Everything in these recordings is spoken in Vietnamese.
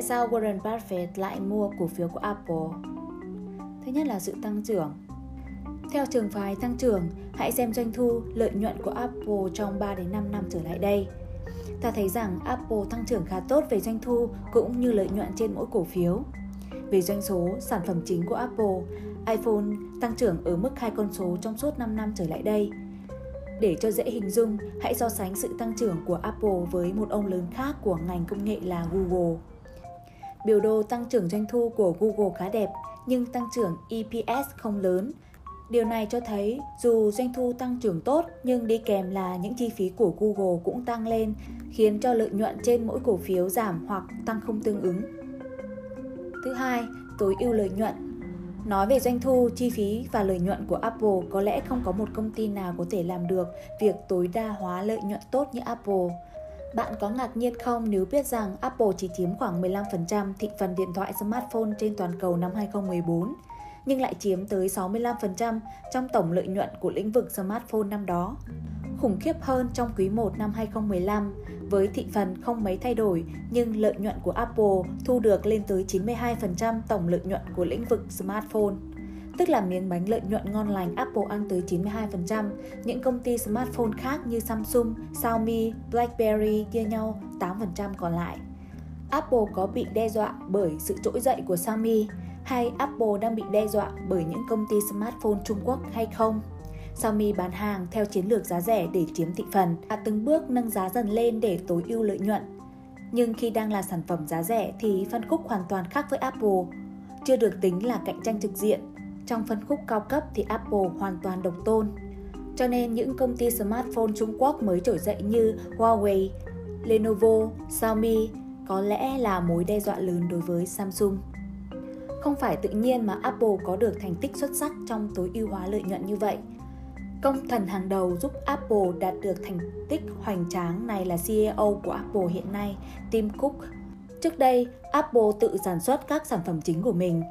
Tại sao Warren Buffett lại mua cổ phiếu của Apple? Thứ nhất là sự tăng trưởng. Theo trường phái tăng trưởng, hãy xem doanh thu, lợi nhuận của Apple trong 3 đến 5 năm trở lại đây. Ta thấy rằng Apple tăng trưởng khá tốt về doanh thu cũng như lợi nhuận trên mỗi cổ phiếu. Về doanh số, sản phẩm chính của Apple, iPhone tăng trưởng ở mức hai con số trong suốt 5 năm trở lại đây. Để cho dễ hình dung, hãy so sánh sự tăng trưởng của Apple với một ông lớn khác của ngành công nghệ là Google. Biểu đồ tăng trưởng doanh thu của Google khá đẹp, nhưng tăng trưởng EPS không lớn. Điều này cho thấy dù doanh thu tăng trưởng tốt nhưng đi kèm là những chi phí của Google cũng tăng lên, khiến cho lợi nhuận trên mỗi cổ phiếu giảm hoặc tăng không tương ứng. Thứ hai, tối ưu lợi nhuận. Nói về doanh thu, chi phí và lợi nhuận của Apple có lẽ không có một công ty nào có thể làm được việc tối đa hóa lợi nhuận tốt như Apple. Bạn có ngạc nhiên không nếu biết rằng Apple chỉ chiếm khoảng 15% thị phần điện thoại smartphone trên toàn cầu năm 2014, nhưng lại chiếm tới 65% trong tổng lợi nhuận của lĩnh vực smartphone năm đó. Khủng khiếp hơn trong quý 1 năm 2015, với thị phần không mấy thay đổi nhưng lợi nhuận của Apple thu được lên tới 92% tổng lợi nhuận của lĩnh vực smartphone tức là miếng bánh lợi nhuận ngon lành Apple ăn tới 92%, những công ty smartphone khác như Samsung, Xiaomi, BlackBerry chia nhau 8% còn lại. Apple có bị đe dọa bởi sự trỗi dậy của Xiaomi hay Apple đang bị đe dọa bởi những công ty smartphone Trung Quốc hay không? Xiaomi bán hàng theo chiến lược giá rẻ để chiếm thị phần và từng bước nâng giá dần lên để tối ưu lợi nhuận. Nhưng khi đang là sản phẩm giá rẻ thì phân khúc hoàn toàn khác với Apple. Chưa được tính là cạnh tranh trực diện, trong phân khúc cao cấp thì Apple hoàn toàn độc tôn. Cho nên những công ty smartphone Trung Quốc mới trỗi dậy như Huawei, Lenovo, Xiaomi có lẽ là mối đe dọa lớn đối với Samsung. Không phải tự nhiên mà Apple có được thành tích xuất sắc trong tối ưu hóa lợi nhuận như vậy. Công thần hàng đầu giúp Apple đạt được thành tích hoành tráng này là CEO của Apple hiện nay, Tim Cook. Trước đây, Apple tự sản xuất các sản phẩm chính của mình.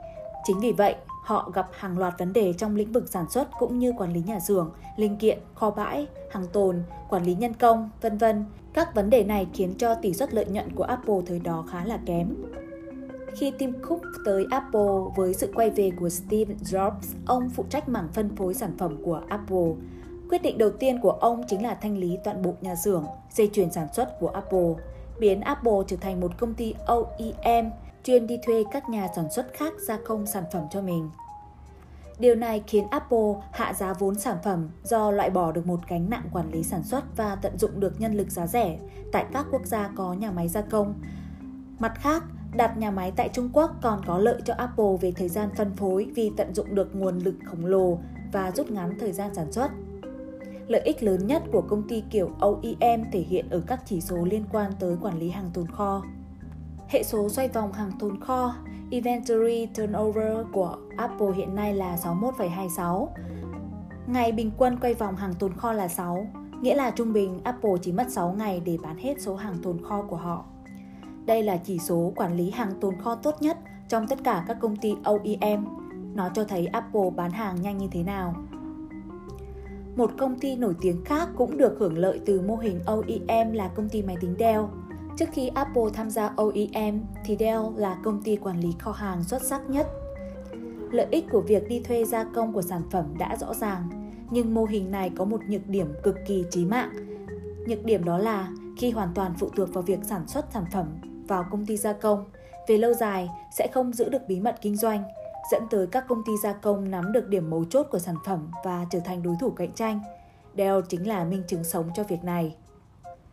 Chính vì vậy, họ gặp hàng loạt vấn đề trong lĩnh vực sản xuất cũng như quản lý nhà xưởng, linh kiện, kho bãi, hàng tồn, quản lý nhân công, vân vân. Các vấn đề này khiến cho tỷ suất lợi nhuận của Apple thời đó khá là kém. Khi Tim Cook tới Apple với sự quay về của Steve Jobs, ông phụ trách mảng phân phối sản phẩm của Apple. Quyết định đầu tiên của ông chính là thanh lý toàn bộ nhà xưởng, dây chuyền sản xuất của Apple, biến Apple trở thành một công ty OEM chuyên đi thuê các nhà sản xuất khác gia công sản phẩm cho mình. Điều này khiến Apple hạ giá vốn sản phẩm do loại bỏ được một gánh nặng quản lý sản xuất và tận dụng được nhân lực giá rẻ tại các quốc gia có nhà máy gia công. Mặt khác, đặt nhà máy tại Trung Quốc còn có lợi cho Apple về thời gian phân phối vì tận dụng được nguồn lực khổng lồ và rút ngắn thời gian sản xuất. Lợi ích lớn nhất của công ty kiểu OEM thể hiện ở các chỉ số liên quan tới quản lý hàng tồn kho. Hệ số xoay vòng hàng tồn kho Inventory turnover của Apple hiện nay là 61,26. Ngày bình quân quay vòng hàng tồn kho là 6, nghĩa là trung bình Apple chỉ mất 6 ngày để bán hết số hàng tồn kho của họ. Đây là chỉ số quản lý hàng tồn kho tốt nhất trong tất cả các công ty OEM. Nó cho thấy Apple bán hàng nhanh như thế nào. Một công ty nổi tiếng khác cũng được hưởng lợi từ mô hình OEM là công ty máy tính Dell. Trước khi Apple tham gia OEM thì Dell là công ty quản lý kho hàng xuất sắc nhất. Lợi ích của việc đi thuê gia công của sản phẩm đã rõ ràng, nhưng mô hình này có một nhược điểm cực kỳ chí mạng. Nhược điểm đó là khi hoàn toàn phụ thuộc vào việc sản xuất sản phẩm vào công ty gia công, về lâu dài sẽ không giữ được bí mật kinh doanh, dẫn tới các công ty gia công nắm được điểm mấu chốt của sản phẩm và trở thành đối thủ cạnh tranh. Dell chính là minh chứng sống cho việc này.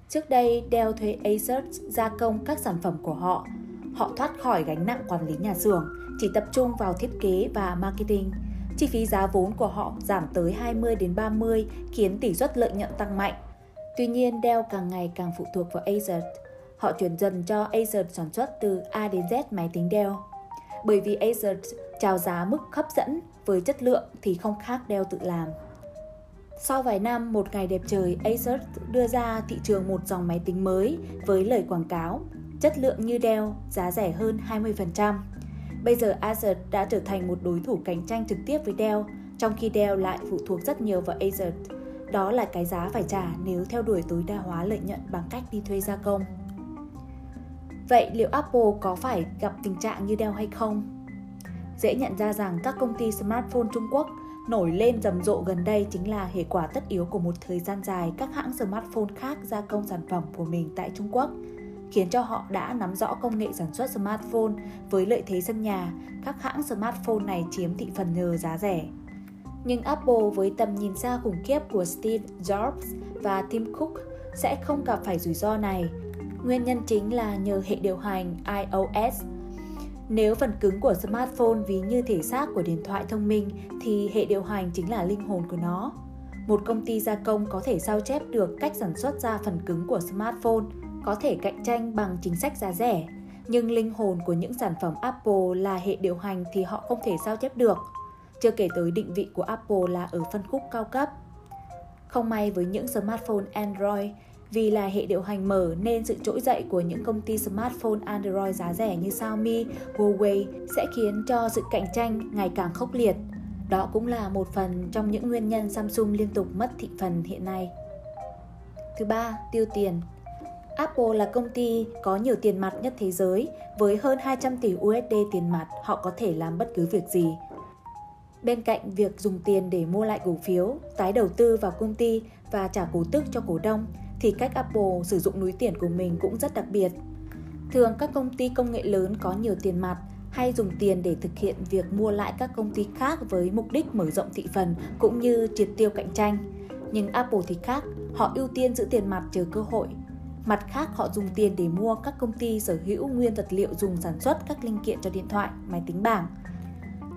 Trước đây, Dell thuê Acer gia công các sản phẩm của họ. Họ thoát khỏi gánh nặng quản lý nhà xưởng, chỉ tập trung vào thiết kế và marketing. Chi phí giá vốn của họ giảm tới 20 đến 30 khiến tỷ suất lợi nhuận tăng mạnh. Tuy nhiên, Dell càng ngày càng phụ thuộc vào Acer. Họ chuyển dần cho Acer sản xuất từ A đến Z máy tính Dell. Bởi vì Acer chào giá mức hấp dẫn với chất lượng thì không khác Dell tự làm. Sau vài năm, một ngày đẹp trời, Acer đưa ra thị trường một dòng máy tính mới với lời quảng cáo chất lượng như Dell, giá rẻ hơn 20%. Bây giờ Acer đã trở thành một đối thủ cạnh tranh trực tiếp với Dell, trong khi Dell lại phụ thuộc rất nhiều vào Acer. Đó là cái giá phải trả nếu theo đuổi tối đa hóa lợi nhuận bằng cách đi thuê gia công. Vậy liệu Apple có phải gặp tình trạng như Dell hay không? Dễ nhận ra rằng các công ty smartphone Trung Quốc nổi lên rầm rộ gần đây chính là hệ quả tất yếu của một thời gian dài các hãng smartphone khác gia công sản phẩm của mình tại Trung Quốc khiến cho họ đã nắm rõ công nghệ sản xuất smartphone với lợi thế sân nhà, các hãng smartphone này chiếm thị phần nhờ giá rẻ. Nhưng Apple với tầm nhìn xa khủng khiếp của Steve Jobs và Tim Cook sẽ không gặp phải rủi ro này. Nguyên nhân chính là nhờ hệ điều hành iOS nếu phần cứng của smartphone ví như thể xác của điện thoại thông minh thì hệ điều hành chính là linh hồn của nó. Một công ty gia công có thể sao chép được cách sản xuất ra phần cứng của smartphone, có thể cạnh tranh bằng chính sách giá rẻ, nhưng linh hồn của những sản phẩm Apple là hệ điều hành thì họ không thể sao chép được. Chưa kể tới định vị của Apple là ở phân khúc cao cấp. Không may với những smartphone Android, vì là hệ điều hành mở nên sự trỗi dậy của những công ty smartphone Android giá rẻ như Xiaomi, Huawei sẽ khiến cho sự cạnh tranh ngày càng khốc liệt. Đó cũng là một phần trong những nguyên nhân Samsung liên tục mất thị phần hiện nay. Thứ ba, tiêu tiền. Apple là công ty có nhiều tiền mặt nhất thế giới, với hơn 200 tỷ USD tiền mặt, họ có thể làm bất cứ việc gì. Bên cạnh việc dùng tiền để mua lại cổ phiếu, tái đầu tư vào công ty và trả cổ tức cho cổ đông, thì cách Apple sử dụng núi tiền của mình cũng rất đặc biệt. Thường các công ty công nghệ lớn có nhiều tiền mặt hay dùng tiền để thực hiện việc mua lại các công ty khác với mục đích mở rộng thị phần cũng như triệt tiêu cạnh tranh. Nhưng Apple thì khác, họ ưu tiên giữ tiền mặt chờ cơ hội. Mặt khác, họ dùng tiền để mua các công ty sở hữu nguyên vật liệu dùng sản xuất các linh kiện cho điện thoại, máy tính bảng.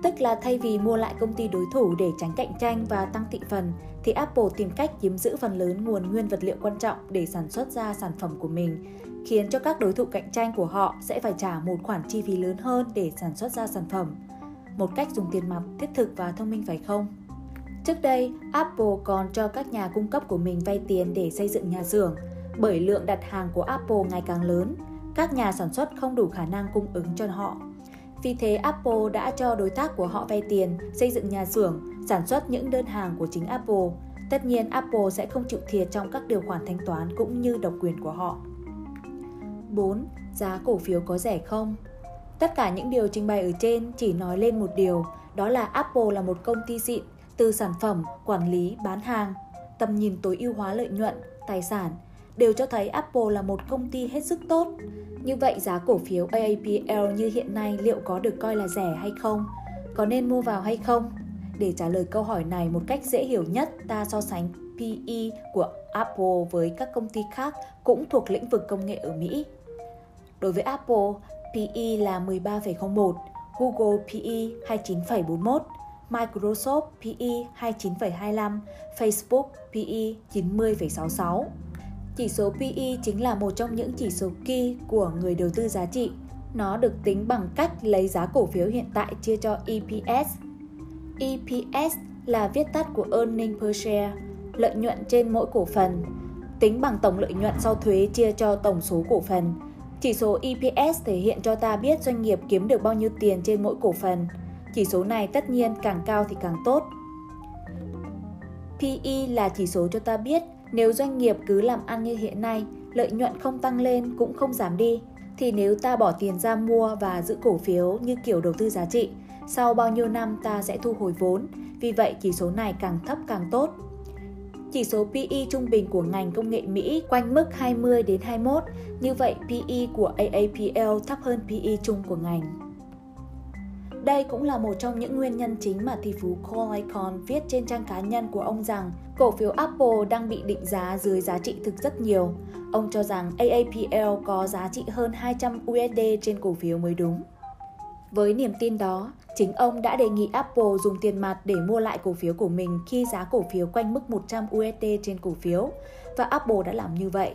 Tức là thay vì mua lại công ty đối thủ để tránh cạnh tranh và tăng thị phần, thì Apple tìm cách chiếm giữ phần lớn nguồn nguyên vật liệu quan trọng để sản xuất ra sản phẩm của mình, khiến cho các đối thủ cạnh tranh của họ sẽ phải trả một khoản chi phí lớn hơn để sản xuất ra sản phẩm. Một cách dùng tiền mặt thiết thực và thông minh phải không? Trước đây, Apple còn cho các nhà cung cấp của mình vay tiền để xây dựng nhà xưởng, bởi lượng đặt hàng của Apple ngày càng lớn, các nhà sản xuất không đủ khả năng cung ứng cho họ. Vì thế Apple đã cho đối tác của họ vay tiền, xây dựng nhà xưởng, sản xuất những đơn hàng của chính Apple. Tất nhiên Apple sẽ không chịu thiệt trong các điều khoản thanh toán cũng như độc quyền của họ. 4. Giá cổ phiếu có rẻ không? Tất cả những điều trình bày ở trên chỉ nói lên một điều, đó là Apple là một công ty xịn từ sản phẩm, quản lý, bán hàng, tầm nhìn tối ưu hóa lợi nhuận, tài sản đều cho thấy Apple là một công ty hết sức tốt. Như vậy giá cổ phiếu AAPL như hiện nay liệu có được coi là rẻ hay không? Có nên mua vào hay không? Để trả lời câu hỏi này một cách dễ hiểu nhất, ta so sánh PE của Apple với các công ty khác cũng thuộc lĩnh vực công nghệ ở Mỹ. Đối với Apple, PE là 13,01, Google PE 29,41, Microsoft PE 29,25, Facebook PE 90,66. Chỉ số PE chính là một trong những chỉ số key của người đầu tư giá trị. Nó được tính bằng cách lấy giá cổ phiếu hiện tại chia cho EPS. EPS là viết tắt của Earning per share, lợi nhuận trên mỗi cổ phần, tính bằng tổng lợi nhuận sau thuế chia cho tổng số cổ phần. Chỉ số EPS thể hiện cho ta biết doanh nghiệp kiếm được bao nhiêu tiền trên mỗi cổ phần. Chỉ số này tất nhiên càng cao thì càng tốt. PE là chỉ số cho ta biết nếu doanh nghiệp cứ làm ăn như hiện nay, lợi nhuận không tăng lên cũng không giảm đi, thì nếu ta bỏ tiền ra mua và giữ cổ phiếu như kiểu đầu tư giá trị, sau bao nhiêu năm ta sẽ thu hồi vốn, vì vậy chỉ số này càng thấp càng tốt. Chỉ số PE trung bình của ngành công nghệ Mỹ quanh mức 20 đến 21, như vậy PE của AAPL thấp hơn PE chung của ngành. Đây cũng là một trong những nguyên nhân chính mà tỷ phú Cole Icahn viết trên trang cá nhân của ông rằng cổ phiếu Apple đang bị định giá dưới giá trị thực rất nhiều. Ông cho rằng AAPL có giá trị hơn 200 USD trên cổ phiếu mới đúng. Với niềm tin đó, chính ông đã đề nghị Apple dùng tiền mặt để mua lại cổ phiếu của mình khi giá cổ phiếu quanh mức 100 USD trên cổ phiếu và Apple đã làm như vậy.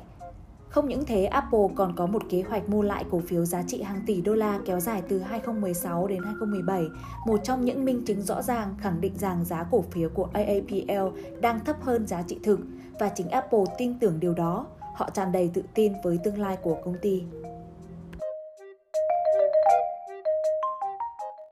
Không những thế, Apple còn có một kế hoạch mua lại cổ phiếu giá trị hàng tỷ đô la kéo dài từ 2016 đến 2017, một trong những minh chứng rõ ràng khẳng định rằng giá cổ phiếu của AAPL đang thấp hơn giá trị thực và chính Apple tin tưởng điều đó. Họ tràn đầy tự tin với tương lai của công ty.